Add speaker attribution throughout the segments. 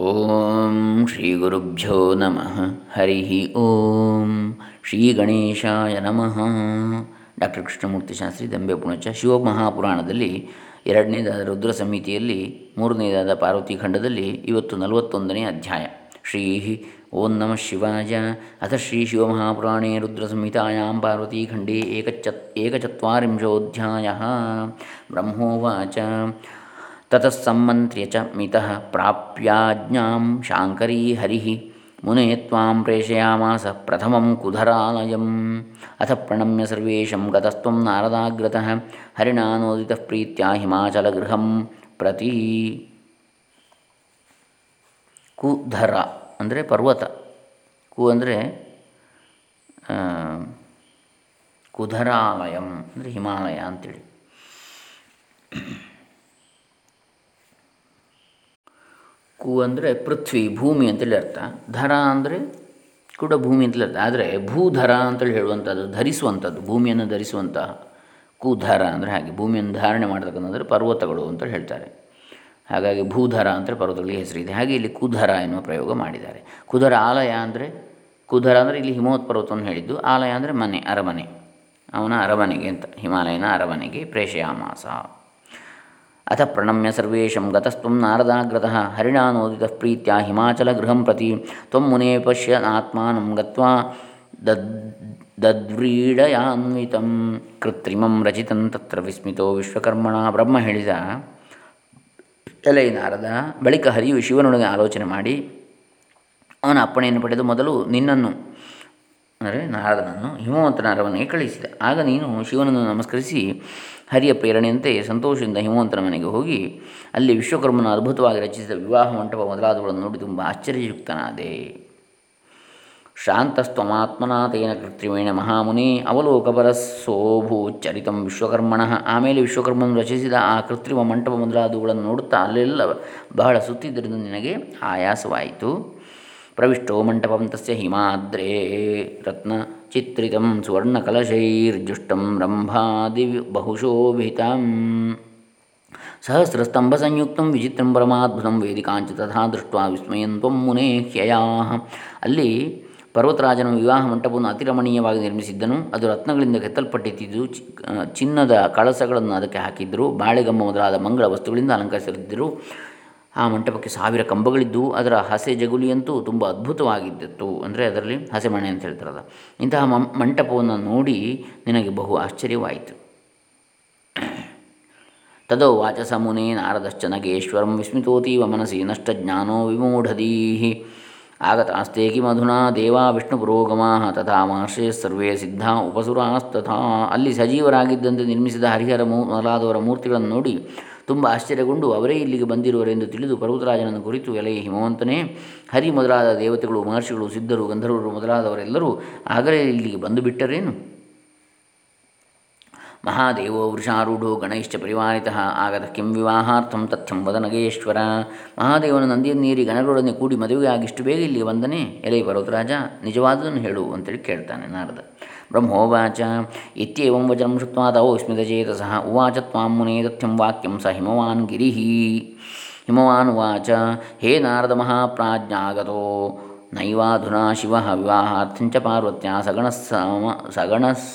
Speaker 1: ಓಂ ಶ್ರೀ ಗುರುಭ್ಯೋ ನಮಃ ಹರಿ ಓಂ ಶ್ರೀ ಗಣೇಶಾಯ ನಮಃ ಡಾಕ್ಟರ್ ಕೃಷ್ಣಮೂರ್ತಿ ಶಾಸ್ತ್ರಿ ದಂಬೆ ಪುಣಚ ಶಿವಮಹಾಪುರಾಣದಲ್ಲಿ ಎರಡನೇದಾದ ರುದ್ರ ಸಮಿತಿಯಲ್ಲಿ ಮೂರನೇದಾದ ಪಾರ್ವತಿ ಖಂಡದಲ್ಲಿ ಇವತ್ತು ನಲವತ್ತೊಂದನೇ ಅಧ್ಯಾಯ. ಶ್ರೀ ಓಂ ನಮಃ ಶಿವಾಯ. ಅಥ ಶ್ರೀ ಶಿವಮಹಾಪುರಾಣೇ ರುದ್ರಸಂಹಿತಾಯಾಂ ಪಾರ್ವತೀಖಂಡೇ ಏಕಚತ್ ಏಕಚತ್ವರಿಂಶೋಧ್ಯಾಯ. ಬ್ರಹ್ಮೋವಾಚ. ತತಸ್ಸಮ್ಮಂತ್ರ್ಯ ಚ ಮಿತಃ ಪ್ರಾಪ್ಯಾಜ್ಞಾಂ ಶಾಂಕರೀ ಹರಿ ಮುನೆ ತ್ವಾಂ ಪ್ರೇಷಯಾಮಾಸ ಪ್ರಥಮಂ ಕುಧರಾಲಯಂ ಅಥ ಪ್ರಣಮ್ಯ ಸರ್ವೇಷಂ ಗತಸ್ತ್ವಂ ನಾರದಾಗ್ರತಃ ಹರಿಣಾನೋದಿತಃ ಪ್ರೀತ್ಯ ಹಿಮಾಚಲಗೃಹಂ ಪ್ರತಿ ಕುಧರ ಅಂದರೆ ಪರ್ವತ। ಕು ಅಂದರೆ ಕುಧರಾಲಯಂ, ಅಂದರೆ ಹಿಮಾಲಯ ಅಂತೇಳಿ. ಕು ಅಂದರೆ ಪೃಥ್ವಿ, ಭೂಮಿ ಅಂತೇಳಿ ಅರ್ಥ. ಧರ ಅಂದರೆ ಕೂಡ ಭೂಮಿ ಅಂತಲೇ ಅರ್ಥ. ಆದರೆ ಭೂಧರ ಅಂತೇಳಿ ಹೇಳುವಂಥದ್ದು, ಧರಿಸುವಂಥದ್ದು, ಭೂಮಿಯನ್ನು ಧರಿಸುವಂತಹ ಕುಧರ ಅಂದರೆ ಹಾಗೆ, ಭೂಮಿಯನ್ನು ಧಾರಣೆ ಮಾಡತಕ್ಕಂಥದ್ದು ಪರ್ವತಗಳು ಅಂತ ಹೇಳ್ತಾರೆ. ಹಾಗಾಗಿ ಭೂಧರ ಅಂತ ಪರ್ವತಗಳಿಗೆ ಹೆಸರಿದೆ ಹಾಗೆ ಇಲ್ಲಿ ಕುಧರ ಎನ್ನುವ ಪ್ರಯೋಗ ಮಾಡಿದ್ದಾರೆ. ಕುಧರ ಆಲಯ ಅಂದರೆ, ಕುಧರ ಅಂದರೆ ಇಲ್ಲಿ ಹಿಮವತ್ ಪರ್ವತವನ್ನು ಹೇಳಿದ್ದು. ಆಲಯ ಅಂದರೆ ಮನೆ, ಅರಮನೆ. ಅವನ ಅರಮನೆಗೆ ಅಂತ, ಹಿಮಾಲಯನ ಅರಮನೆಗೆ ಪ್ರೇಷಯಾಮಾಸ. ಅಥ ಪ್ರಣಮ್ಯ ಸರ್ವೇಶಂ ಗತಸ್ತ್ವಂ ನಾರದಾಗ್ರತಃ ಹರಿಣಾನೋದಿತ ಪ್ರೀತ್ಯ ಹಿಮಾಚಲ ಗೃಹಂ ಪ್ರತಿ ತ್ವಂ ಮುನೇ ಪಶ್ಯ ಆತ್ಮಾನಂ ಗತ್ವಾ ದದ್ ದದ್ವ್ರೀಡಯಾನ್ವಿತಂ ಕೃತ್ರಿಮಂ ರಚಿತಂ ತತ್ರ ವಿಸ್ಮಿತೋ ವಿಶ್ವಕರ್ಮಣ ಬ್ರಹ್ಮ ಹೇಳಿದ ಎಲೈ ನಾರದ ಬಳಿಕ ಹರಿಯು ಶಿವನೊಡನೆ ಆಲೋಚನೆ ಮಾಡಿ, ಅವನ ಅಪ್ಪಣೆಯನ್ನು ಪಡೆದು ಮೊದಲು ನಿನ್ನನ್ನು, ಅಂದರೆ ನಾರದನನ್ನು ಹಿಮವಂತ ನಾರವನಿಗೆ ಕಳಿಸಿದ ಆಗ ನೀನು ಶಿವನನ್ನು ನಮಸ್ಕರಿಸಿ ಹರಿಯ ಪ್ರೇರಣೆಯಂತೆ ಸಂತೋಷದಿಂದ ಹಿಮವಂತನ ಮನೆಗೆ ಹೋಗಿ ಅಲ್ಲಿ ವಿಶ್ವಕರ್ಮನ ಅದ್ಭುತವಾಗಿ ರಚಿಸಿದ ವಿವಾಹ ಮಂಟಪ ಮೊದಲಾದವುಗಳನ್ನು ನೋಡಿ ತುಂಬ ಆಶ್ಚರ್ಯಯುಕ್ತನಾದೆ. ಶಾಂತಸ್ತ್ವಮಾತ್ಮನಾಥೇನ ಕೃತ್ರಿಮೇಣ ಮಹಾಮುನಿ ಚರಿತಂ ವಿಶ್ವಕರ್ಮಣ. ಆಮೇಲೆ ವಿಶ್ವಕರ್ಮನು ರಚಿಸಿದ ಆ ಕೃತ್ರಿಮ ಮಂಟಪ ಮೊದಲಾದವುಗಳನ್ನು ನೋಡುತ್ತಾ ಅಲ್ಲೆಲ್ಲ ಬಹಳ ಸುತ್ತಿದ್ದರಿಂದ ನಿನಗೆ ಆಯಾಸವಾಯಿತು. ಪ್ರವಿಷ್ಟೋ ಮಂಟಪಂ ತಸ್ಯ ಹಿಮಾದ್ರೇ. ರತ್ನ ಚಿತ್ರಿತಂ ಸುವರ್ಣಕಲಶೈರ್ಜುಷ್ಟಂ ರಂಭಾದಿ ಬಹುಶೋಭಿತಂ. ಸಹಸ್ರಸ್ತಂಭಸಂಯುಕ್ತಂ ವಿಚಿತ್ರಂ ಪರಮಾದ್ಭುತಂ ವೇದಿಕಾಂಚ ತಥಾ ದೃಷ್ಟ ವಿಸ್ಮಯಂತ್ವಂ ಮುನೇ ಹ್ಯಯಾ ಅಲ್ಲಿ ಪರ್ವತರಾಜನ ವಿವಾಹ ಮಂಟಪವನ್ನು ಅತಿರಮಣೀಯವಾಗಿ ನಿರ್ಮಿಸಿದ್ದನು. ಅದು ರತ್ನಗಳಿಂದ ಕೆತ್ತಲ್ಪಟ್ಟಿದ್ದು ಚಿನ್ನದ ಕಳಸಗಳನ್ನು ಅದಕ್ಕೆ ಹಾಕಿದ್ದರು. ಬಾಳೆಗಮ್ಮ ಮೊದಲಾದ ಮಂಗಳ ವಸ್ತುಗಳಿಂದ ಅಲಂಕರಿಸಿದ್ದರು ಆ ಮಂಟಪಕ್ಕೆ ಸಾವಿರ ಕಂಬಗಳಿದ್ದವು. ಅದರ ಹಸೆ ಜಗುಲಿಯಂತೂ ತುಂಬ ಅದ್ಭುತವಾಗಿದ್ದಿತ್ತು. ಅಂದರೆ ಅದರಲ್ಲಿ ಹಸೆಮಣೆ ಅಂತ ಹೇಳ್ತಾರಲ್ಲ. ಇಂತಹ ಮಂಟಪವನ್ನು ನೋಡಿ ನಿನಗೆ ಬಹು ಆಶ್ಚರ್ಯವಾಯಿತು. ತದೋ ವಾಚಸ ಮುನೇ ನಾರದಶ್ಚ ನಗೇಶ್ವರಂ ವಿಸ್ಮಿತೋತೀವ ಮನಸಿ ನಷ್ಟಜ್ಞಾನೋ ವಿಮೂಢದೀಹಿ ಆಗತಾಸ್ತೆ ಕಿಮಧುನಾ ದೇವಾ ವಿಷ್ಣು ಪುರೋಗಮಾ ತಥಾ ಮಹರ್ಷಿ ಸರ್ವೇ ಸಿದ್ಧ ಉಪಸುರಾಸ್ತಥಾ. ಅಲ್ಲಿ ಸಜೀವರಾಗಿದ್ದಂತೆ ನಿರ್ಮಿಸಿದ ಹರಿಹರ ಮೂ, ಮೊದಲಾದವರ ಮೂರ್ತಿಗಳನ್ನು ನೋಡಿ ತುಂಬ ಆಶ್ಚರ್ಯಗೊಂಡು ಅವರೇ ಇಲ್ಲಿಗೆ ಬಂದಿರುವರೆಂದು ತಿಳಿದು ಪರ್ವತರಾಜನನ್ನು ಕುರಿತು ಎಲೆಯ ಹಿಮವಂತನೇ, ಹರಿ ಮೊದಲಾದ ದೇವತೆಗಳು, ಮಹರ್ಷಿಗಳು, ಸಿದ್ಧರು, ಗಂಧರ್ವರು ಮೊದಲಾದವರೆಲ್ಲರೂ ಆಗಲೇ ಇಲ್ಲಿಗೆ ಬಂದು ಬಿಟ್ಟರೇನು? ಮಹಾದೇವೋ ವೃಷಾರೂಢೋ ಗಣೈಶ್ಚ ಪರಿವಾರಿತಃ ಆಗದ ಕಿಂ ವಿವಾಹಾರ್ಥಂ ತಥ್ಯಂ ವದನಗೇಶ್ವರ. ಮಹಾದೇವನ ನಂದಿಯನ್ನೀರಿ ಗಣಗಳೊಡನೆ ಕೂಡಿ ಆಗಿಷ್ಟು ಬೇಗ ಇಲ್ಲಿಗೆ ಬಂದನೇ? ಎಲೆ ಪರ್ವತರಾಜ, ನಿಜವಾದದನ್ನು ಹೇಳು ಅಂತೇಳಿ ಕೇಳ್ತಾನೆ ನಾರದ. ಬ್ರಹ್ಮೋವಾಚ ಇತ್ಯೇವಂ ವಚನಂ ಶುತ್ವಾದೌ ಸ್ಮಿತಚೇತಸಃ ಉವಾಚ ತ್ವಾಂ ಮುನೇ ತಥ್ಯಂ ವಾಕ್ಯಂ ಸ ಹಿಮವಾನ್ ಗಿರಿ ಹಿಮವಾನ್ ಉವಾಚ ಹೇ ನಾರದ ಮಹಾಪ್ರಾಜ್ಞಾಗತೋ ನೈವಾಧುನಾ ಶಿವ ವಿವಾಹಾರ್ಥಂಚ ಪಾರ್ವತ್ಯ ಸಗಣ ಸಮ ಸಗಣಸ್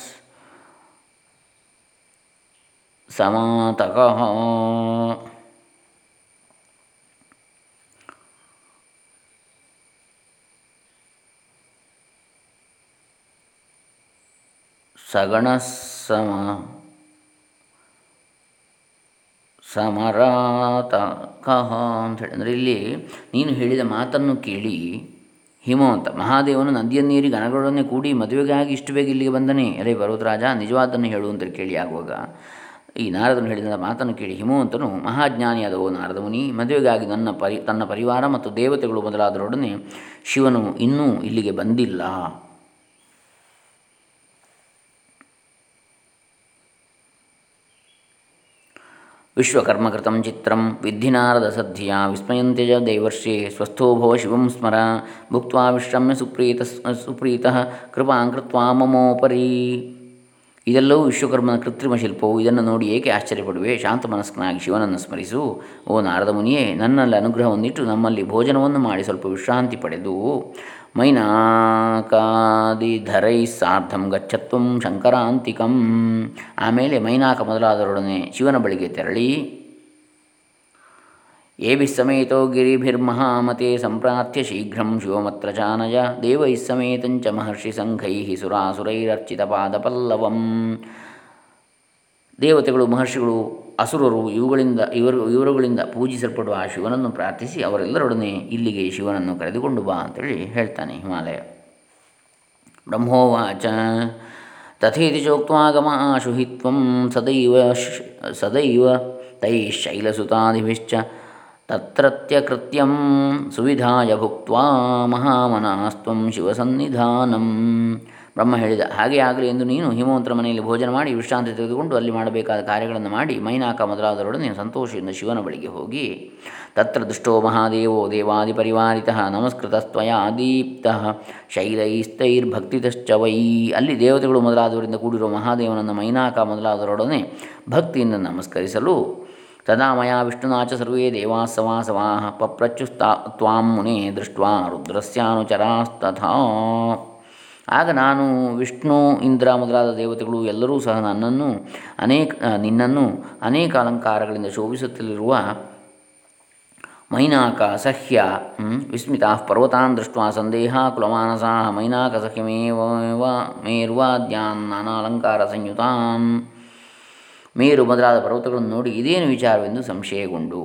Speaker 1: ಸಗಣ ಸಮ ಅಂತ ಅಂಥೇಳಿ. ಅಂದರೆ ಇಲ್ಲಿ ನೀನು ಹೇಳಿದ ಮಾತನ್ನು ಕೇಳಿ ಹಿಮವಂತ, ಮಹಾದೇವನು ನದಿಯನ್ನೀರಿ ಗಣಗಳೊಡನೆ ಕೂಡಿ ಮದುವೆಗಾಗಿ ಇಷ್ಟು ಬೇಗ ಇಲ್ಲಿಗೆ ಬಂದನೇ. ಅರೇ ಪರ್ವತರಾಜ, ನಿಜವಾದನ್ನು ಹೇಳು ಅಂತ ಕೇಳಿ ಆಗುವಾಗ ಈ ನಾರದನು ಹೇಳಿದ ಮಾತನ್ನು ಕೇಳಿ ಹಿಮವಂತನು, ಮಹಾಜ್ಞಾನಿಯಾದ ಓ ನಾರದ ಮುನಿ, ಮದುವೆಗಾಗಿ ನನ್ನ ಪರಿ, ತನ್ನ ಪರಿವಾರ ಮತ್ತು ದೇವತೆಗಳು ಮೊದಲಾದರೊಡನೆ ಶಿವನು ಇನ್ನೂ ಇಲ್ಲಿಗೆ ಬಂದಿಲ್ಲ. ವಿಶ್ವಕರ್ಮಕೃತಂ ಚಿತ್ರಂ ಸಧ್ಯ ವಿಸ್ಮಯಂತ್ಯಜ ದೇವರ್ಷಿ ಸ್ವಸ್ಥೋಭವ ಶಿವಂ ಸ್ಮರ ಭುಕ್ತ ವಿಶ್ರಮ್ಯ ಸುಪ್ರೀತ ಸುಪ್ರೀತ ಕೃಪಾಂಕೃತ್ವಾ ಮಮೋಪರಿ. ಇದೆಲ್ಲವೂ ವಿಶ್ವಕರ್ಮನ ಕೃತ್ರಿಮ ಶಿಲ್ಪವು. ಇದನ್ನು ನೋಡಿ ಏಕೆ ಆಶ್ಚರ್ಯಪಡುವೆ? ಶಾಂತ ಮನಸ್ಕನಾಗಿ ಶಿವನನ್ನು ಸ್ಮರಿಸು. ಓ ನಾರದ ಮುನಿಯೇ, ನನ್ನಲ್ಲಿ ಅನುಗ್ರಹವನ್ನಿಟ್ಟು ನಮ್ಮಲ್ಲಿ ಭೋಜನವನ್ನು ಮಾಡಿ ಸ್ವಲ್ಪ ವಿಶ್ರಾಂತಿ ಪಡೆದು ಮೈನಾಕಾದಿಧರೈ ಸಾರ್ಧಂ ಗಚ್ಚತ್ವಂ ಶಂಕರಾಂತಿಕಂ. ಆಮೇಲೆ ಮೈನಾಕ ಮೊದಲಾದವರೊಡನೆ ಶಿವನ ಬಳಿಗೆ ತೆರಳಿ ಏಭಿಸ್ಸಮೇತೋ ಗಿರಿಭಿರ್ಮಹಾಮತೆ ಸಂಪ್ರಾರ್ಥ್ಯ ಶೀಘ್ರಂ ಶಿವಮತ್ರ ಚಾನಯ ದೇವೈಸ್ಸಮೇತಂಚ ಮಹರ್ಷಿ ಸಂಘೈ ಸುರಾಸುರೈರರ್ಚಿತ ಪಾದಪಲ್ಲವಂ. ದೇವತೆಗಳು, ಮಹರ್ಷಿಗಳು ಅಸುರರು ಇವುಗಳಿಂದ ಇವರು ಇವರುಗಳಿಂದ ಪೂಜಿಸಲ್ಪಡುವ ಆ ಶಿವನನ್ನು ಪ್ರಾರ್ಥಿಸಿ ಅವರೆಲ್ಲರೊಡನೆ ಇಲ್ಲಿಗೆ ಶಿವನನ್ನು ಕರೆದುಕೊಂಡು ಬಾ ಅಂತೇಳಿ ಹೇಳ್ತಾನೆ ಹಿಮಾಲಯ. ಬ್ರಹ್ಮೋವಾಚ. ತಥೇತಿ ಚೋಕ್ವಾಗಮ ಆಶುಹಿತ್ವಂ ಸದೈವ ಸದೈವ ತೈಶೈಲಸುತಾದಿಭಿಶ್ಚ ತತ್ರತ್ಯಕೃತ್ಯಂ ಸುವಿಧಾಯ ಭುಕ್ತ ಮಹಾಮನಾಸ್ತ್ವಂ ಶಿವಸನ್ನಿಧಾನಂ. ಬ್ರಹ್ಮ ಹೇಳಿದ, ಹಾಗೆ ಆಗಲಿ ಎಂದು ನೀನು ಹಿಮವಂತರ ಮನೆಯಲ್ಲಿ ಭೋಜನ ಮಾಡಿ ವಿಶ್ರಾಂತಿ ತೆಗೆದುಕೊಂಡು ಅಲ್ಲಿ ಮಾಡಬೇಕಾದ ಕಾರ್ಯಗಳನ್ನು ಮಾಡಿ ಮೈನಾಕ ಮೊದಲಾದರೊಡನೆ ಸಂತೋಷದಿಂದ ಶಿವನ ಬಳಿಗೆ ಹೋಗಿ, ತತ್ರ ದುಷ್ಟೋ ಮಹಾದೇವೋ ದೇವಾದಿಪರಿವಾರಿತ ನಮಸ್ಕೃತಸ್ತ್ವಯ ದೀಪ್ತ, ಶೈಲೈಸ್ತೈರ್ಭಕ್ತಿತಶ್ಚ ವೈ. ಅಲ್ಲಿ ದೇವತೆಗಳು ಮೊದಲಾದವರಿಂದ ಕೂಡಿರುವ ಮಹಾದೇವನನ್ನು ಮೈನಾಕ ಮೊದಲಾದರೊಡನೆ ಭಕ್ತಿಯಿಂದ ನಮಸ್ಕರಿಸಲು ತದಾ ಮಯಾ ವಿಷ್ಣುನಾಚ ಸರ್ವೇ ದೇವಾಸವಾಸವಾ ಪಪ್ರಚ್ಯುಸ್ತಾ ತ್ವಾಂ ಮುನೆ ದೃಷ್ಟ್ವಾ ರುದ್ರಸ್ಯಾನುಚರಾಸ್ತಥಾ. ಆಗ ನಾನು ವಿಷ್ಣು, ಇಂದ್ರ ಮೊದಲಾದ ದೇವತೆಗಳು ಎಲ್ಲರೂ ಸಹ ನನ್ನನ್ನು ಅನೇಕ ನಿನ್ನನ್ನು ಅನೇಕ ಅಲಂಕಾರಗಳಿಂದ ಶೋಭಿಸುತ್ತಲಿರುವ ಮೈನಾಕ, ಸಹ್ಯ ವಿಸ್ಮಿತಾ, ಪರ್ವತಾನ್ ದೃಷ್ಟ ಸಂದೇಹ ಕುಲಮಾನಸಾ ಮೈನಾಕ ಸಹ್ಯಮೇವ ಮೇರ್ವಾದ್ಯಾನ್ ನಾನಾಲಂಕಾರ ಸಂಯುತಾನ್. ಮೇರು ಮೊದಲಾದ ಪರ್ವತಗಳನ್ನು ನೋಡಿ ಇದೇನು ವಿಚಾರವೆಂದು ಸಂಶಯಗೊಂಡು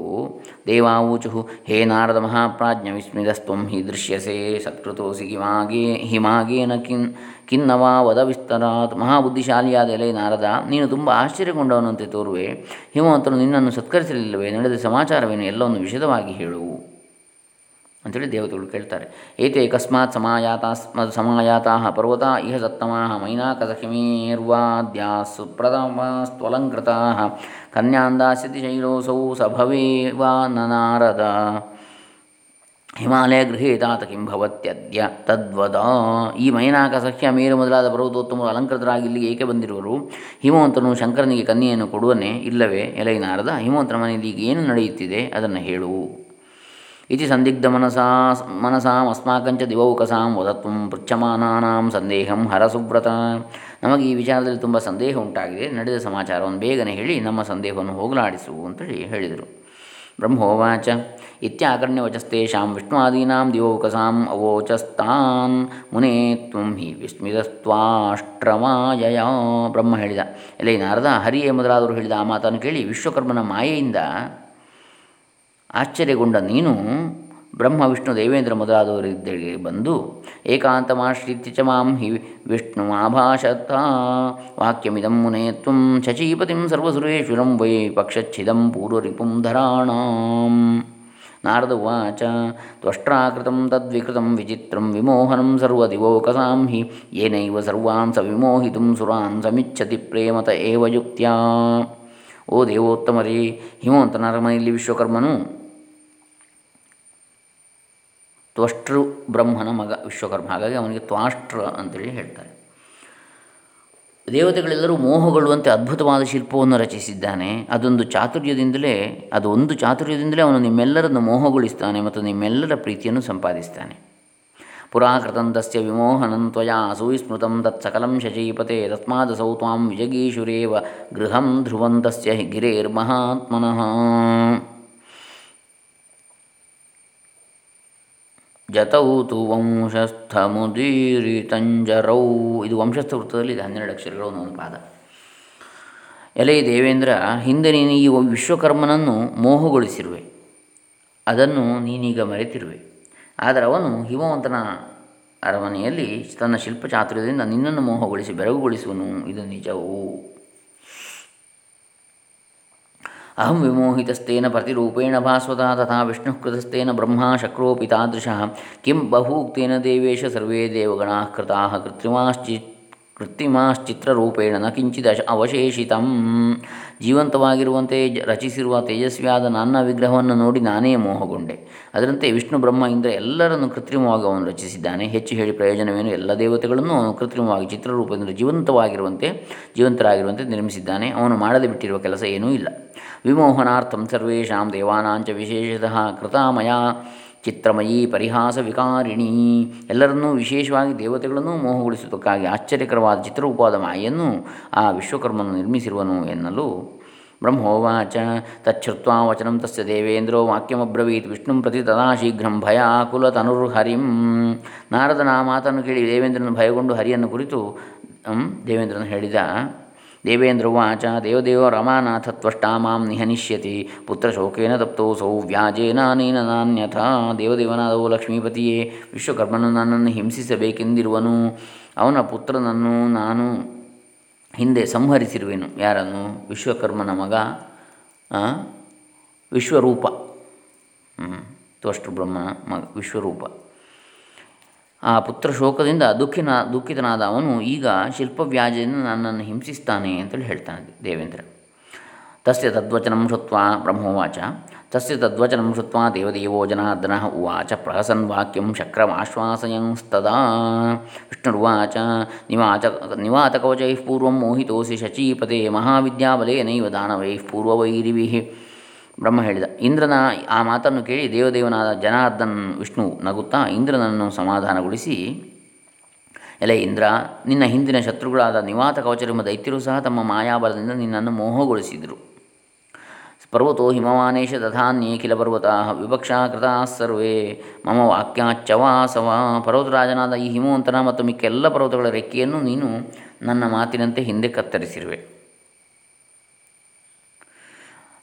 Speaker 1: ದೇವಾವೂಚು ಹೇ ನಾರದ ಮಹಾಪ್ರಾಜ್ಞ ವಿಸ್ಮಿತಸ್ತ್ವಂ ಹಿ ದೃಶ್ಯಸೆ ಸತ್ಕೃತೋಸಿ ಹಿಮಾಗೇ, ಹಿಮಾಗೇನ ಕಿನ್, ಕಿನ್ನವಾ ವದ ವಿಸ್ತರಾತ್, ಮಹಾಬುದ್ಧಿಶಾಲಿಯಾದ ಎಲೆ ನಾರದ, ನೀನು ತುಂಬ ಆಶ್ಚರ್ಯಗೊಂಡವನಂತೆ ತೋರುವೆ, ಹಿಮವಂತನು ನಿನ್ನನ್ನು ಸತ್ಕರಿಸಲಿಲ್ಲವೇ, ನಡೆದ ಸಮಾಚಾರವೇನು ಎಲ್ಲವನ್ನು ವಿಶದವಾಗಿ ಹೇಳು ಅಂಥೇಳಿ ದೇವತೆಗಳು ಕೇಳ್ತಾರೆ. ಏತೆ ಕಸ್ಮಾತ್ ಸಮಾಯಾತ ಸಮಾಯಾತಾ ಪರ್ವತ ಇಹ ಸತ್ತಮಾ ಮೈನಾಕಸಹಿಮೇರ್ವಾದ್ಯಾ ಸುಪ್ರಥಮಸ್ತ್ವಲಂಕೃತಾ ಕನ್ಯಾಂದಾಸ್ಯತಿ ಶೈಲೋಸೌ ಸಭವೇವಾ ನನಾರದ ಹಿಮಾಲಯ ಗೃಹೇತಾತ ಕಿಂ ಭವತ್ಯದ್ಯ ತದ್ವದ. ಈ ಮೈನಾಕ ಸಖ್ಯ ಮೇರು ಮೊದಲಾದ ಪರ್ವತೋತ್ತಮರು ಅಲಂಕೃತರಾಗಿ ಇಲ್ಲಿಗೆ ಏಕೆ ಬಂದಿರುವರು? ಹಿಮವಂತನು ಶಂಕರನಿಗೆ ಕನ್ಯೆಯನ್ನು ಕೊಡುವನೇ? ಇಲ್ಲವೇ ಎಲೈ ನಾರದ, ಹಿಮವಂತನ ಮನೆಯಲ್ಲಿ ಈಗ ಏನು ನಡೆಯುತ್ತಿದೆ? ಅದನ್ನು ಹೇಳು. ಇತಿ ಸಂದಿಗ್ಧ ಮನಸಾ ಅಸ್ಮಾಕಂಚ ದಿವೌಕಸಾಂ ವದತ್ವಂ ಪೃಚ್ಛಮಾನಾಂ ಸಂದೇಹಂ ಹರಸುಬ್ರತ ನಮಗೆ ಈ ವಿಚಾರದಲ್ಲಿ ತುಂಬ ಸಂದೇಹ ಉಂಟಾಗಿದೆ. ನಡೆದ ಸಮಾಚಾರವನ್ನು ಬೇಗನೆ ಹೇಳಿ, ನಮ್ಮ ಸಂದೇಹವನ್ನು ಹೋಗಲಾಡಿಸು ಅಂತೇಳಿ ಹೇಳಿದರು. ಬ್ರಹ್ಮೋವಾಚ ಇತ್ಯಾಕರ್ಣ್ಯವಚಸ್ತೇಷಾಂ ವಿಷ್ಣುವಾದೀನಾಂ ದಿವೌಕಸಾಂ ಅವೋಚಸ್ತಾನ್ ಮುನೇ ತ್ವಂ ಹಿ ವಿಸ್ಮಿತಸ್ತ್ವಾಷ್ಟ್ರಮಾಯಯ ಬ್ರಹ್ಮ ಹೇಳಿದ. ಎಲೆ ನಾರದ ಹರಿಯೇ ಮೊದಲಾದರೂ ಹೇಳಿದ ಆ ಮಾತನ್ನು ಕೇಳಿ ವಿಶ್ವಕರ್ಮನ ಮಾಯೆಯಿಂದ ಆಶ್ಚರ್ಯಗೊಂಡ ನೀನು, ಬ್ರಹ್ಮ, ವಿಷ್ಣು, ದೇವೇಂದ್ರ ಮೊದಲಾದವರಿದ್ದರಿಗೆ ಬಂದು ಏಕಾಂತಮಾಶ್ರಿತ್ಯ ಚ ಮಾಂ ಹಿ ವಿಷ್ಣು ಆಭಾಷತ ವಾಕ್ಯಮಿದಂ ಮುನೇ ತ್ವಂ ಶಚೀಪತಿಂ ಸರ್ವಸುರೇಶ್ವರಂ ವೈ ಪಕ್ಷಚ್ಛಿದಂ ಪೂರ್ವರಿಪುಂ ಧರಾಣಾಂ. ನಾರದ ಉಚ ತ್ವಷ್ಟ್ರಾಕೃತ ತದ್ವಿಕೃತ ವಿಚಿತ್ರಂ ವಿಮೋಹನಂ ಸರ್ವದಿವೋಕಸಾಂ ಹಿ ಏನೈವ ಸರ್ವಾನ್ ಸ ವಿಮೋಹಿತುಂ ಸುರಾನ್ ಸಮಿಚ್ಛತಿ ಪ್ರೇಮತ ಏವ ಯುಕ್ತ್ಯಾ. ಓ ದೇವೋತ್ತಮರೇ ಹಿಮವಂತನ ಅರಮನೆಯಲ್ಲಿ ವಿಶ್ವಕರ್ಮನು ತ್ವಷ್ಟೃ ಬ್ರಹ್ಮನ ಮಗ ವಿಶ್ವಕರ್ಮ. ಹಾಗಾಗಿ ಅವನಿಗೆ ತ್ವಾಷ್ಟ್ರ ಅಂತೇಳಿ ಹೇಳ್ತಾರೆ. ದೇವತೆಗಳೆಲ್ಲರೂ ಮೋಹಗೊಳ್ಳುವಂತೆ ಅದ್ಭುತವಾದ ಶಿಲ್ಪವನ್ನು ರಚಿಸಿದ್ದಾನೆ. ಅದೊಂದು ಚಾತುರ್ಯದಿಂದಲೇ, ಅದು ಒಂದು ಚಾತುರ್ಯದಿಂದಲೇ ಅವನು ನಿಮ್ಮೆಲ್ಲರನ್ನು ಮೋಹಗೊಳಿಸ್ತಾನೆ ಮತ್ತು ನಿಮ್ಮೆಲ್ಲರ ಪ್ರೀತಿಯನ್ನು ಸಂಪಾದಿಸ್ತಾನೆ. ಪುರಾಕೃತಂತಸ್ಯ ವಿಮೋಹನಂ ತ್ವಯಾ ಸುವಿಸ್ಮೃತಂ ತತ್ಸಕಲಂ ಶಚೀಪತೆ, ತಸ್ಮಾದಸೌ ತ್ವಾಂ ವಿಜಗೀಶುರೇವ ಗೃಹಂ ಧ್ರುವಂತಸ್ಯ ಗಿರೇರ್ ಗಿರೇರ್ಮಹಾತ್ಮನಃ. ಜತೌ ತು ವಂಶಸ್ಥಮುದೀರಿತಂಜರೌ ಇದು ವಂಶಸ್ಥ ವೃತ್ತದಲ್ಲಿ ಇದು ಹನ್ನೆರಡು ಅಕ್ಷರಗಳು ಒಂದು ಪಾದ. ಎಲೆ ದೇವೇಂದ್ರ, ಹಿಂದೆ ನೀನು ಈ ವಿಶ್ವಕರ್ಮನನ್ನು ಮೋಹಗೊಳಿಸಿರುವೆ. ಅದನ್ನು ನೀನೀಗ ಮರೆತಿರುವೆ. ಆದರೆ ಅವನು ಹಿಮವಂತನ ಅರಮನೆಯಲ್ಲಿ ತನ್ನ ಶಿಲ್ಪಚಾತುರ್ಯದಿಂದ ನಿನ್ನನ್ನು ಮೋಹಗೊಳಿಸಿ ಬೆರಗುಗೊಳಿಸುವನು. ಇದು ನಿಜವು. ಅಹಂ ವಿಮೋಹಿತಸ್ತೇನ ಪ್ರತಿರೂಪೇಣ ಭಾಸ್ವತ ತಥಾ ವಿಷ್ಣುಕೃತಸ್ತೇನ ಬ್ರಹ್ಮ ಶಕ್ರೋಪಿ ತಾದೃಶ ಕಿಂ ಬಹೂಕ್ತೇನ ದೇವೇಶ ಸರ್ವೇ ದೇವಗಣಾ ಕೃತಾ ಕೃತ್ರಿಮಾಶ್ಚಿ ಕೃತ್ರಿಮಾಶ್ಚಿತ್ರರೂಪೇಣ ನ ಕಿಂಚಿದ ಅವಶೇಷಿತಂ ಜೀವಂತವಾಗಿರುವಂತೆ ರಚಿಸಿರುವ ತೇಜಸ್ವಿಯಾದ ನನ್ನ ವಿಗ್ರಹವನ್ನು ನೋಡಿ ನಾನೇ ಮೋಹಗೊಂಡೆ। ಅದರಂತೆ ವಿಷ್ಣು ಬ್ರಹ್ಮ ಇಂದ್ರ ಎಲ್ಲರನ್ನು ಕೃತ್ರಿಮವಾಗಿ ಅವನು ರಚಿಸಿದ್ದಾನೆ। ಹೆಚ್ಚು ಹೇಳಿ ಪ್ರಯೋಜನವೇನು? ಎಲ್ಲ ದೇವತೆಗಳನ್ನು ಅವನು ಕೃತ್ರಿಮವಾಗಿ ಚಿತ್ರರೂಪದಿಂದ ಜೀವಂತವಾಗಿರುವಂತೆ ಜೀವಂತರಾಗಿರುವಂತೆ ನಿರ್ಮಿಸಿದ್ದಾನೆ। ಅವನು ಮಾಡದೆ ಬಿಟ್ಟಿರುವ ಕೆಲಸ ಏನೂ ಇಲ್ಲ। ವಿಮೋಹನಾರ್ಥಂ ಸರ್ವೇಷಾಂ ದೇವಾನಾಂಚ ವಿಶೇಷತಃ ಕೃತಾಮಯ ಚಿತ್ರಮಯೀ ಪರಿಹಾಸ ವಿಕಾರಿಣಿ ಎಲ್ಲರನ್ನೂ ವಿಶೇಷವಾಗಿ ದೇವತೆಗಳನ್ನು ಮೋಹಗೊಳಿಸುವುದಕ್ಕಾಗಿ ಆಶ್ಚರ್ಯಕರವಾದ ಚಿತ್ರರೂಪವಾದ ಮಾಯನ್ನು ಆ ವಿಶ್ವಕರ್ಮನು ನಿರ್ಮಿಸಿರುವನು ಎನ್ನಲು ಬ್ರಹ್ಮೋವಾಚ ತಚ್ಛ್ರುತ್ವಾ ವಚನ ತಸ್ಯ ದೇವೇಂದ್ರೋ ವಾಕ್ಯಮಬ್ರವೀತ್, ವಿಷ್ಣು ಪ್ರತಿ ತದಾ ಶೀಘ್ರಂ ಭಯ ಕುಲತನುರ್ಹರಿಂ ನಾರದನ ಮಾತನ್ನು ಕೇಳಿ ದೇವೇಂದ್ರನ ಭಯಗೊಂಡು ಹರಿಯನ್ನು ಕುರಿತು ದೇವೇಂದ್ರನು ಹೇಳಿದ ದೇವೇಂದ್ರವಾಚ ದೇವದೇವ ರಮಾನಾಥ ತ್ವಷ್ಟಾ ಮಾಂ ನಿಹನಿಷ್ಯತಿ, ಪುತ್ರಶೋಕೇನ ತಪ್ತೋಸೌ ವ್ಯಾಜೇನ ಅನೇನ ನಾನ್ಯಥ, ದೇವದೇವನಾದವು ಲಕ್ಷ್ಮೀಪತಿಯೇ, ವಿಶ್ವಕರ್ಮನು ನನ್ನನ್ನು ಹಿಂಸಿಸಬೇಕೆಂದಿರುವನು, ಅವನ ಪುತ್ರನನ್ನು ನಾನು ಹಿಂದೆ ಸಂಹರಿಸಿರುವೆನು. ಯಾರನ್ನು? ವಿಶ್ವಕರ್ಮನ ಮಗ ವಿಶ್ವರೂಪ. ತ್ವಷ್ಟು ಬ್ರಹ್ಮನ ಮಗ, ವಿಶ್ವರೂಪ. ಆ ಪುತ್ರ ಶೋಕದಿಂದ ದುಃಖಿನ ದುಃಖಿತನಾದ ಅವನು ಈಗ ಶಿಲ್ಪವ್ಯಾಜದಿಂದ ನನ್ನನ್ನು ಹಿಂಸಿಸ್ತಾನೆ ಅಂತೇಳಿ ಹೇಳ್ತಾನೆ ದೇವೇಂದ್ರ. ತಸ್ಯ ತದ್ವಚನಂ ಶುತ್ವ ಬ್ರಹ್ಮೋವಾಚ. ತಸ್ಯ ತದ್ವಚನಂ ಶುತ್ವ ದೇವದೇವೋ ಜನಾರ್ದನ ಉವಾಚ. ಪ್ರಹಸನ್ ವಾಕ್ಯಂ ಶಕ್ರಮಾಶ್ವಾಸಯಂಸ್ತದಾ ವಿಷ್ಣುರ್ವಾಚ. ನಿವಾಚ, ನಿವಾತಕವಚೈಃ ಪೂರ್ವಂ ಮೋಹಿತೋಸಿ ಶಚೀಪತೆ. ಮಹಾವಿದ್ಯಾಬಲೇನೈವ ದಾನವೈಃ ಪೂರ್ವವೈರಿಭಿ ಬ್ರಹ್ಮ ಹೇಳಿದ, ಇಂದ್ರನ ಆ ಮಾತನ್ನು ಕೇಳಿ ದೇವದೇವನಾದ ಜನಾರ್ದನ್ ವಿಷ್ಣು ನಗುತ್ತಾ ಇಂದ್ರನನ್ನು ಸಮಾಧಾನಗೊಳಿಸಿ, ಎಲೆ ಇಂದ್ರ, ನಿನ್ನ ಹಿಂದಿನ ಶತ್ರುಗಳಾದ ನಿವಾತ ಕವಚರೆಂಬ ದೈತ್ಯರು ಸಹ ತಮ್ಮ ಮಾಯಾಬಲದಿಂದ ನಿನ್ನನ್ನು ಮೋಹಗೊಳಿಸಿದರು. ಪರ್ವತೋ ಹಿಮವಾನೇಶ ದಧಾನ್ಯೇಖಿಲ ಪರ್ವತ ವಿವಕ್ಷಾ ಕೃತಾ ಸರ್ವೇ, ಮಮ ವಾಕ್ಯಾಚ್ಚವಾಸವ ಪರ್ವತರಾಜನಾದ ಈ ಹಿಮವಂತನ ಮತ್ತು ಮಿಕ್ಕೆಲ್ಲ ಪರ್ವತಗಳ ರೆಕ್ಕೆಯನ್ನು ನೀನು ನನ್ನ ಮಾತಿನಂತೆ ಹಿಂದೆ ಕತ್ತರಿಸಿರುವೆ.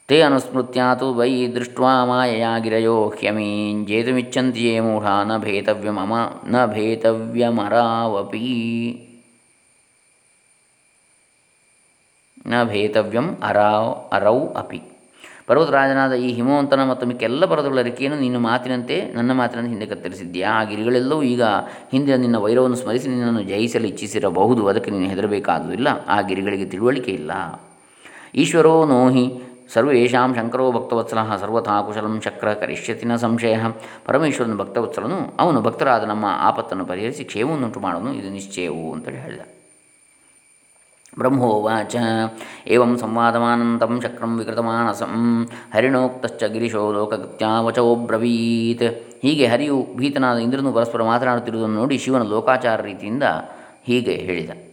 Speaker 1: ತೇ ಅನುಸ್ಮೃತ್ಯಾತು ವೈ ದೃಷ್ಟ ಮಾಯಯಾ ಗಿರಯೋ ಹ್ಯಮೀಂಜೇತುಮಿಚ್ಛಂತಿ ಯೇ ಮೂಢ ನ ಭೇತವ್ಯಮಮ ನ ಭೇತವ್ಯಮರಾವಪಿ ನ ಭೇತವ್ಯಂ ಅರಾವ್ ಅರೌ ಅಪಿ. ಪರ್ವತರಾಜನಾದ ಈ ಹಿಮವಂತನ ಮತ್ತು ಮಿಕ್ಕೆಲ್ಲ ಪರ್ವತಗಳ ರೆಕ್ಕೆಯನ್ನು ನಿನ್ನ ಮಾತಿನಂತೆ ನನ್ನ ಮಾತಿನಂತೆ ಹಿಂದೆ ಕತ್ತರಿಸಿದ್ದೀಯಾ? ಆ ಗಿರಿಗಳೆಲ್ಲವೂ ಈಗ ಹಿಂದಿನ ನಿನ್ನ ವೈರವನ್ನು ಸ್ಮರಿಸಿ ನಿನ್ನನ್ನು ಜಯಿಸಲು ಇಚ್ಛಿಸಿರಬಹುದು, ಅದಕ್ಕೆ ನೀನು ಹೆದರಬೇಕಾದುದಿಲ್ಲ. ಆ ಗಿರಿಗಳಿಗೆ ತಿಳುವಳಿಕೆ ಇಲ್ಲ. ಈಶ್ವರೋ ನೋಹಿ ಸರ್ವೇಷಾಂ ಶಂಕರೋ ಭಕ್ತವತ್ಸಲ ಸರ್ವಥಾ ಕುಶಲಂ ಶಕ್ರ ಕರಿಷ್ಯತಿ ನ ಸಂಶಯ. ಪರಮೇಶ್ವರನ ಭಕ್ತವತ್ಸಲನು ಅವನು ಭಕ್ತರಾದ ನಮ್ಮ ಆಪತ್ತನ್ನು ಪರಿಹರಿಸಿ ಕ್ಷೇಮವನ್ನುಂಟು ಮಾಡುವನು. ಇದು ನಿಶ್ಚಯವು ಅಂತೇಳಿ ಹೇಳಿದ. ಬ್ರಹ್ಮೋವಾಚ. ಏವಂ ಸಂವಾದಮಾನಂತಂ ಶಕ್ರಂ ವಿಕೃತಮಾನಸಂ. ಹರಿಣೋಕ್ತಶ್ಚ ಗಿರಿಶೋ ಲೋಕಗತ್ಯಾವಚೋಬ್ರವೀತ್ ಹೀಗೆ ಹರಿಯು ಭೀತನಾದ ಇಂದ್ರನು ಪರಸ್ಪರ ಮಾತನಾಡುತ್ತಿರುವುದನ್ನು ನೋಡಿ ಶಿವನ ಲೋಕಾಚಾರ ರೀತಿಯಿಂದ ಹೀಗೆ ಹೇಳಿದ.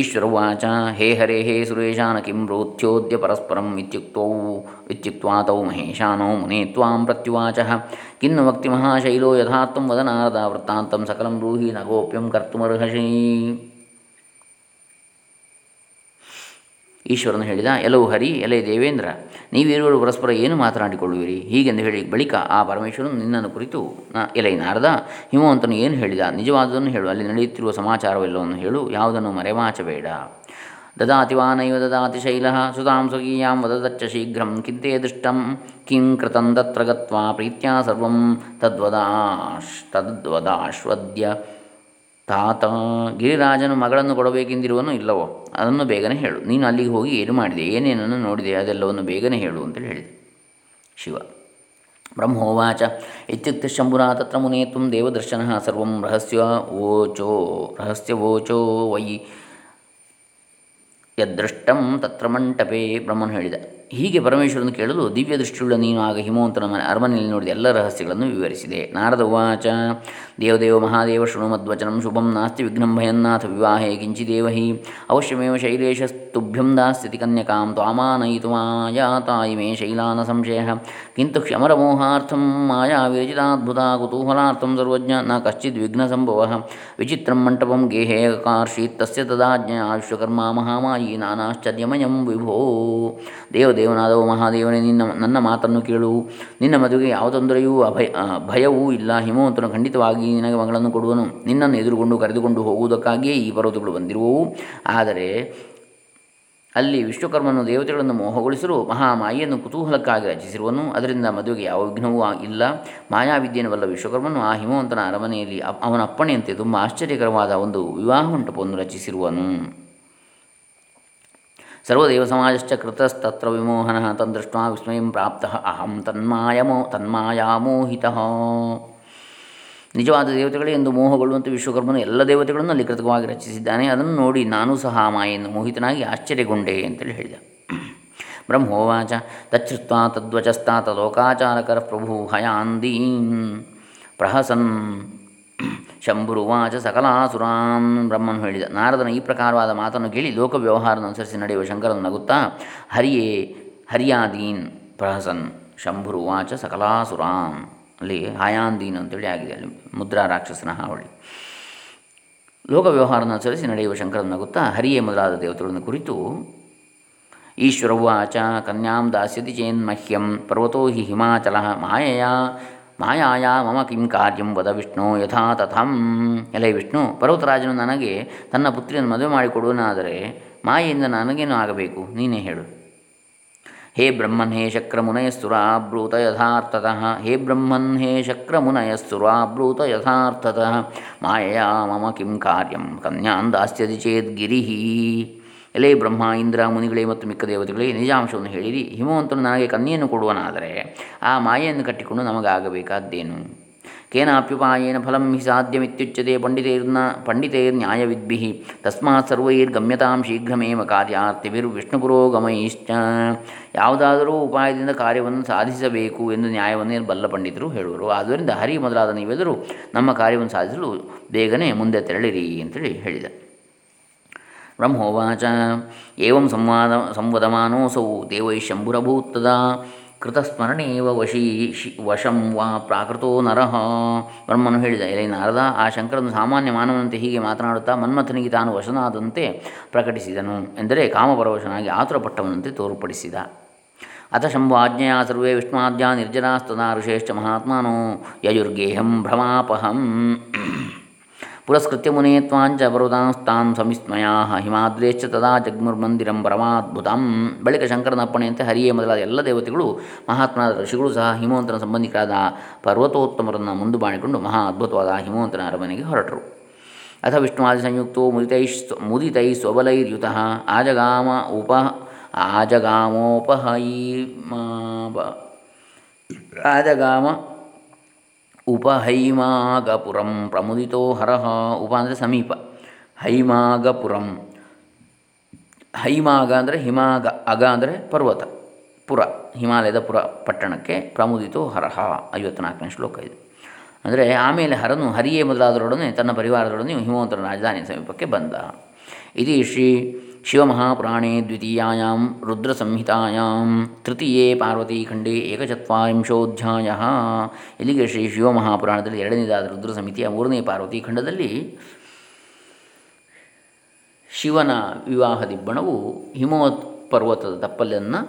Speaker 1: ಈಶ್ವರವಾಚ ಹೇ ಹರೇ ಹೇ ಸುರೇಶಾನ ಕಿಂ ಪ್ರೋಥ್ಯೋದ್ಯ ಪರಸ್ಪರಂ ಇತ್ಯುಕ್ತೌ, ಇತ್ಯುಕ್ತ್ವಾ ತೌ ಮಹೇಶಾನೌ ಮುನೇ ತ್ವಾಂ ಪ್ರತ್ಯುವಾಚ. ಕಿನ್ನು ವಕ್ತಿ ಮಹಾಶೈಲೋ ಯಥಾರ್ಥಂ ವದನಾರದ ವೃತ್ತಾಂತಂ ಸಕಲಂ ಬ್ರೂಹಿ ನ ಗೋಪ್ಯಂ ಕರ್ತುಮರ್ಹಸಿ. ಈಶ್ವರನು ಹೇಳಿದ, ಎಲ್ಲವೂ ಹರಿ ಎಲೆ ದೇವೇಂದ್ರ ನೀವಿರುವರು ಪರಸ್ಪರ ಏನು ಮಾತನಾಡಿಕೊಳ್ಳುವಿರಿ? ಹೀಗೆಂದು ಹೇಳಿ ಬಳಿಕ ಆ ಪರಮೇಶ್ವರನು, ನಿನ್ನನ್ನು ಕುರಿತು ನ ಎಲೆ ನಾರದ, ಹಿಮವಂತನು ಏನು ಹೇಳಿದ? ನಿಜವಾದದನ್ನು ಹೇಳು, ಅಲ್ಲಿ ನಡೆಯುತ್ತಿರುವ ಸಮಾಚಾರವೆಲ್ಲವನ್ನು ಹೇಳು, ಯಾವುದನ್ನು ಮರೆಮಾಚಬೇಡ. ದದಾತಿ ವಾ ನೈವ ದದಾತಿ ಶೈಲ ಸುತಾಂ ಸ್ವಕೀಯಾಂ ವದದಚ್ಚ ಶೀಘ್ರಂ, ಕಿಂತೆ ದೃಷ್ಟಂ, ಕಿಂ ಕೃತಂ ತತ್ರ ಗತ್ವಾ ಪ್ರೀತ್ಯಾ ಸರ್ವಂ, ತದ್ವದಾಶ್, ತದ್ವದಾಶ್ವದ್ಯ. ತಾತ ಗಿರಿರಾಜನು ಮಗಳನ್ನು ಕೊಡಬೇಕೆಂದಿರುವನು ಇಲ್ಲವೋ? ಅದನ್ನು ಬೇಗನೆ ಹೇಳು. ನೀನು ಅಲ್ಲಿಗೆ ಹೋಗಿ ಏನು ಮಾಡಿದೆ? ಏನೇನನ್ನು ನೋಡಿದೆ? ಅದೆಲ್ಲವನ್ನು ಬೇಗನೆ ಹೇಳು ಅಂತೇಳಿ ಹೇಳಿದೆ. ಶಿವ. ಬ್ರಹ್ಮೋವಾಚ. ಇತ್ಯುಕ್ತ ಶಂಭುನಾ ತತ್ರ ಮುನೇತು ದೇವದರ್ಶನ ಸರ್ವಂ ರಹಸ್ಯ ವೋಚೋ. ರಹಸ್ಯವೋಚೋ ವೈ. ಯದೃಷ್ಟಂ ತತ್ರ ಮಂಟಪೇ ಬ್ರಹ್ಮನು ಹೇಳಿದ. ಹೀಗೆ ಪರಮೇಶ್ವರನು ಕೇಳಲು, ದಿವ್ಯ ದೃಷ್ಟಿಯುಳ್ಳ ನೀನು ಆಗ ಹಿಮವಂತನ ಮನೆ, ಅರಮನೆಯಲ್ಲಿ ನೋಡಿದ ಎಲ್ಲ ರಹಸ್ಯಗಳನ್ನು ವಿವರಿಸಿದೆ. ನಾರದ ಉವಾಚ, ದೇವದೇವ ಮಹಾದೇವ ಶೃಣು ಮದ್ವಚನಂ ಶುಭಂ ನಾಸ್ತಿ ವಿಘ್ನಂ ಭಯನ್ನಾಥ ವಿವಾಹೇ ಕಿಂಚಿದೇವ ಹಿ ಅವಶ್ಯಮೇವ ಶೈಲೇಶಸ್ತುಭ್ಯಂ ದಾಸ್ಯತಿ ಕನ್ಯಕಾಂ ತ್ವಾಮಾನಯಿತು ಮಾಯಾತಾಯಿ ಮೇ ಶೈಲಾನ ಸಂಶಯ. ಕಿಂತು ಕ್ಷಮರಮೋಹಾರ್ಥಂ ಮಾಯಾ ವಿರಚಿತಾದ್ಭುತ ಕುತೂಹಲಾರ್ಥಂ ಸರ್ವಜ್ಞ ನ ಕಶ್ಚಿದ್ ವಿಘ್ನ ಸಂಭವ ವಿಚಿತ್ರಂ ಮಂಟಪಂ ಗೇಹೇ ಕಾರ್ಷೀತ್ ತಸ್ಯ ತದಾಜ್ಞ ವಿಶ್ವಕರ್ಮ ಮಹಾಮಾಯಿ ನಾನಾಶ್ಚರ್ಯಮಯಂ ವಿಭೋ. ದೇವದೇವ ದೇವನಾದವು ಮಹಾದೇವನೇ, ನಿನ್ನ ನನ್ನ ಮಾತನ್ನು ಕೇಳು. ನಿನ್ನ ಮದುವೆಗೆ ಯಾವ ತೊಂದರೆಯೂ, ಅಭಯ ಭಯವೂ ಇಲ್ಲ. ಹಿಮವಂತನು ಖಂಡಿತವಾಗಿ ನಿನಗೆ ಮಗಳನ್ನು ಕೊಡುವನು. ನಿನ್ನನ್ನು ಎದುರುಗೊಂಡು ಕರೆದುಕೊಂಡು ಹೋಗುವುದಕ್ಕಾಗಿಯೇ ಈ ಪರ್ವತಗಳು ಬಂದಿರುವವು. ಆದರೆ ಅಲ್ಲಿ ವಿಶ್ವಕರ್ಮನು ದೇವತೆಗಳನ್ನು ಮೋಹಗೊಳಿಸಲು ಮಹಾಮಾಯಿಯನ್ನು ಕುತೂಹಲಕ್ಕಾಗಿ ರಚಿಸಿರುವನು. ಅದರಿಂದ ಮದುವೆಗೆ ಯಾವ ವಿಘ್ನವೂ ಇಲ್ಲ. ಮಾಯಾವಿದ್ಯೆಯನ್ನು ಬಲ್ಲ ವಿಶ್ವಕರ್ಮನು ಆ ಹಿಮವಂತನ ಅರಮನೆಯಲ್ಲಿ ಅವನ ಅಪ್ಪಣೆಯಂತೆ ತುಂಬ ಆಶ್ಚರ್ಯಕರವಾದ ಒಂದು ವಿವಾಹ ಮಂಟಪವನ್ನು ರಚಿಸಿರುವನು. ಸರ್ವದೇವ ಸಮಾಜಶ್ಚ ಕೃತಸ್ತತ್ರ ವಿಮೋಹನ ತಂದೃಷ್ಟ ವಿಸ್ಮಯಂ ಪ್ರಾಪ್ತಃ ಅಹಂ ತನ್ಮಾಯಮೋ ತನ್ಮಾಯಾಮೋಹಿತ ನಿಜವಾದ ದೇವತೆಗಳೇ ಎಂದು ಮೋಹಗೊಳ್ಳುವಂತೆ ವಿಶ್ವಕರ್ಮನು ಎಲ್ಲ ದೇವತೆಗಳನ್ನು ಅಲ್ಲಿ ಕೃತಕವಾಗಿ ರಚಿಸಿದ್ದಾನೆ. ಅದನ್ನು ನೋಡಿ ನಾನು ಸಹ ಮಾಯನ್ನು ಮೋಹಿತನಾಗಿ ಆಶ್ಚರ್ಯಗೊಂಡೆ ಅಂತೇಳಿ ಹೇಳಿದ. ಬ್ರಹ್ಮೋವಾಚ ತಚ್ಛ್ರುತ್ವ ತದ್ವಚಸ್ತಾತ ಲೋಕಾಚಾರಕರ ಪ್ರಭು ಹಯಾಂದೀನ್ ಪ್ರಹಸನ್ ಶಂಭುರುವಾಚ ಸಕಲಾಸುರಾನ್ ಬ್ರಹ್ಮನು ಹೇಳಿದ. ನಾರದನ ಈ ಪ್ರಕಾರವಾದ ಮಾತನ್ನು ಕೇಳಿ ಲೋಕ ವ್ಯವಹಾರವನ್ನು ಅನುಸರಿಸಿ ನಡೆಯುವ ಶಂಕರನು ನಗುತ್ತಾ, ಹರಿಯೇ, ಹರಿಯಾದೀನ್ ಪ್ರಹಸನ್ ಶಂಭುರುವಾಚ ಸಕಲಾಸುರಾನ್ ಅಲ್ಲಿ ಹಾಯಾಂದೀನ್ ಅಂತೇಳಿ ಆಗಿದೆ, ಅಲ್ಲಿ ಮುದ್ರಾ ರಾಕ್ಷಸನ ಹಾವಳಿ. ಲೋಕ ವ್ಯವಹಾರನ ಅನುಸರಿಸಿ ನಡೆಯುವ ಶಂಕರನ ನಗುತ್ತಾ, ಹರಿಯೇ ಮೊದಲಾದ ದೇವತೆಗಳನ್ನು ಕುರಿತು ಈಶ್ವರವಾಚ ಕನ್ಯಾಂ ದಾಸ್ಯತಿ ಚೇನ್ಮಹ್ಯಂ ಪರ್ವತೋ ಹಿ ಹಿಮಾಚಲ ಮಾಯೆಯ ಮಾಯಾಯ ಮಮ ಕಿಂ ಕಾರ್ಯಂ ವದ ವಿಷ್ಣು ಯಥಾ ತಥಂ. ಎಲೆ ವಿಷ್ಣು, ಪರ್ವತರಾಜನು ನನಗೆ ತನ್ನ ಪುತ್ರಿಯನ್ನು ಮದುವೆ ಮಾಡಿಕೊಡುವನಾದರೆ ಮಾಯೆಯಿಂದ ನನಗೇನು ಆಗಬೇಕು? ನೀನೇ ಹೇಳು. ಹೇ ಬ್ರಹ್ಮನ್, ಹೇ ಶಕ್ರಮುನಯಸ್ತುರಾಬ್ರೂತ ಯಥಾರ್ಥತಃ. ಹೇ ಬ್ರಹ್ಮನ್, ಹೇ ಶಕ್ರಮುನಯಸ್ತುರಾಬ್ರೂತ ಯಥಾರ್ಥತಃ. ಮಾಯಾ ಮಮ ಕಿಂ ಕಾರ್ಯಂ ಕನ್ಯಾನ್ ದಾಸ್ಯತಿ ಚೇದ್ ಗಿರಿಹಿ. ಎಲೆ ಬ್ರಹ್ಮ ಇಂದ್ರ ಮುನಿಗಳೇ ಮತ್ತು ಮಿಕ್ಕ ದೇವತೆಗಳೇ, ನಿಜಾಂಶವನ್ನು ಹೇಳಿರಿ. ಹಿಮವಂತನು ನನಗೆ ಕನ್ಯೆಯನ್ನು ಕೊಡುವನಾದರೆ ಆ ಮಾಯೆಯನ್ನು ಕಟ್ಟಿಕೊಂಡು ನಮಗಾಗಬೇಕಾದ್ದೇನು? ಕೇನಾಪ್ಯುಪಾಯೇನ ಫಲಂ ಹಿ ಸಾಧ್ಯಮಿತ್ಯುಚ್ಯತೆ ಪಂಡಿತೈರ್ನ ಪಂಡಿತೈರ್ನ್ಯಾಯವಿದ್ಭಿ ತಸ್ಮಾತ್ ಸರ್ವೈರ್ಗಮ್ಯತಾಂ ಶೀಘ್ರಮೇವ ಕಾರ್ಯಾರ್ಥಿಭಿರ್ ವಿಷ್ಣು ಪುರೋಗಮೈಶ್ಚ ಯಾವುದಾದರೂ ಉಪಾಯದಿಂದ ಕಾರ್ಯವನ್ನು ಸಾಧಿಸಬೇಕು ಎಂದು ನ್ಯಾಯವನ್ನೇ ಬಲ್ಲ ಪಂಡಿತರು ಹೇಳುವರು. ಆದ್ದರಿಂದ ಹರಿ ಮೊದಲಾದ ನೀವೆದರೂ ನಮ್ಮ ಕಾರ್ಯವನ್ನು ಸಾಧಿಸಲು ಬೇಗನೆ ಮುಂದೆ ತೆರಳಿರಿ ಅಂತೇಳಿ ಹೇಳಿದ. ಬ್ರಹ್ಮೋವಾಚ ಏವಂ ಸಂವಾದ ಸಂವದಮಾನೋಸೌ ದೇವೈ ಶಂಭುರಭೂತ್ತದಾ ಕೃತಸ್ಮರಣೇವ ವಶೀ ವಶಂ ವಾ ಪ್ರಾಕೃತೋ ನರಃ ಬ್ರಹ್ಮನು ಹೇಳಿದ, ಎಲೆ ನಾರದ, ಆ ಶಂಕರನು ಸಾಮಾನ್ಯ ಮಾನವನಂತೆ ಹೀಗೆ ಮಾತನಾಡುತ್ತಾ ಮನ್ಮಥನಿಗೆ ತಾನು ವಶನಾದಂತೆ ಪ್ರಕಟಿಸಿದನು ಎಂದರೆ ಕಾಮಪರವಶನಾಗಿ ಆತುರಪಟ್ಟವನಂತೆ ತೋರ್ಪಡಿಸಿದ. ಅಥ ಶಂಭಾಜ್ಞೆಯ ಸರ್ವೇ ವಿಷ್ಣುವಾದ್ಯ ನಿರ್ಜನಾಸ್ತದಾ ಋಷೇಶ್ಚ ಮಹಾತ್ಮಾನೋ ಯಯುರ್ಗೇಹಂ ಭ್ರಮಾಪಹಂ. ಪುರಸ್ಕೃತ್ಯ ಮುನೇತ್ವಾಂಚ ತ್ವಾಂಚ ಪರ್ವತಾಂಸ್ತಾನ್ ಸಮಿಸ್ಮಯಾ ಹಿಮಾದ್ರೇಶ್ಚ ತದಾ ಜಗ್ಮುರ್ಮಂದಿರಂ ಪರಮಾದ್ಭುತಂ ಬಳಿಕ ಶಂಕರನ ಅಪ್ಪಣೆಯಂತೆ ಹರಿಯೇ ಮೊದಲಾದ ಎಲ್ಲ ದೇವತೆಗಳು, ಮಹಾತ್ಮನಾದ ಋಷಿಗಳು ಸಹ ಹಿಮವಂತನ ಸಂಬಂಧಿಕರಾದ ಪರ್ವತೋತ್ತಮರನ್ನು ಮುಂದು ಮಾಡಿಕೊಂಡು ಮಹಾ ಅದ್ಭುತವಾದ ಹಿಮವಂತನ ಅರಮನೆಗೆ ಹೊರಟರು. ಅಥ ವಿಷ್ಣುವಾದಿ ಸಂಯುಕ್ತೋ ಮುದಿತೈ ಮುದಿತೈ ಸ್ವಬಲೈರ್ಯುತ ಆಜಗಾಮ ಉಪ ಆಜಗಾಮೋಪಹೈ ಆಜಗಾಮ ಉಪಹೈಮಾಗಪುರಂ ಪ್ರಮುದಿತೋ ಹರಹ ಉಪ ಅಂದರೆ ಸಮೀಪ. ಹೈಮಾಗಪುರಂ. ಹೈಮಾಗ ಅಂದರೆ ಹಿಮಾಗ, ಅಗ ಅಂದರೆ ಪರ್ವತ, ಪುರ, ಹಿಮಾಲಯದ ಪುರ ಪಟ್ಟಣಕ್ಕೆ ಪ್ರಮುದಿತೋ ಹರಹ ಐವತ್ನಾಲ್ಕನೇ ಶ್ಲೋಕ ಇದು. ಅಂದರೆ ಆಮೇಲೆ ಹರನು ಹರಿಯೇ ಮೊದಲಾದರೊಡನೆ ತನ್ನ ಪರಿವಾರದೊಡನೆ ಹಿಮವಂತರ ರಾಜಧಾನಿ ಸಮೀಪಕ್ಕೆ ಬಂದ. ಇದು ಶ್ರೀ ಶಿವಮಹಾಪುರಾಣೇ ದ್ವಿತೀಯಾಂ ರುದ್ರಸಂಹಿತಾಯಾಂ ತೃತೀಯೇ ಪಾರ್ವತೀಖಂಡೇ ಏಕಚತ್ವರಿಂಶೋಧ್ಯಾಯ ಇಲ್ಲಿಗೆ ಶ್ರೀ ಶಿವಮಹಾಪುರಾಣದಲ್ಲಿ ಎರಡನೇದಾದ ರುದ್ರ ಸಮಿತಿಯ ಮೂರನೇ ಪಾರ್ವತಿ ಖಂಡದಲ್ಲಿ ಶಿವನ ವಿವಾಹ ದಿಬ್ಬಣವು ಹಿಮವತ್ ಪರ್ವತದ ತಪ್ಪಲನ್ನು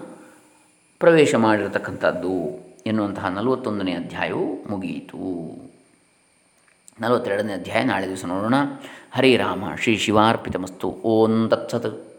Speaker 1: ಪ್ರವೇಶ ಮಾಡಿರತಕ್ಕಂಥದ್ದು ಎನ್ನುವಂತಹ ನಲವತ್ತೊಂದನೇ ಅಧ್ಯಾಯವು ಮುಗಿಯಿತು. ನಲವತ್ತೆರಡನೇ ಅಧ್ಯಾಯ ನಾಳೆ ದಿವಸ ನೋಡೋಣ. ಹರಿರಾಮ ಶ್ರೀ ಶಿವಾರ್ಪಿತಮಸ್ತು. ಓಂ ತತ್ಸತ್.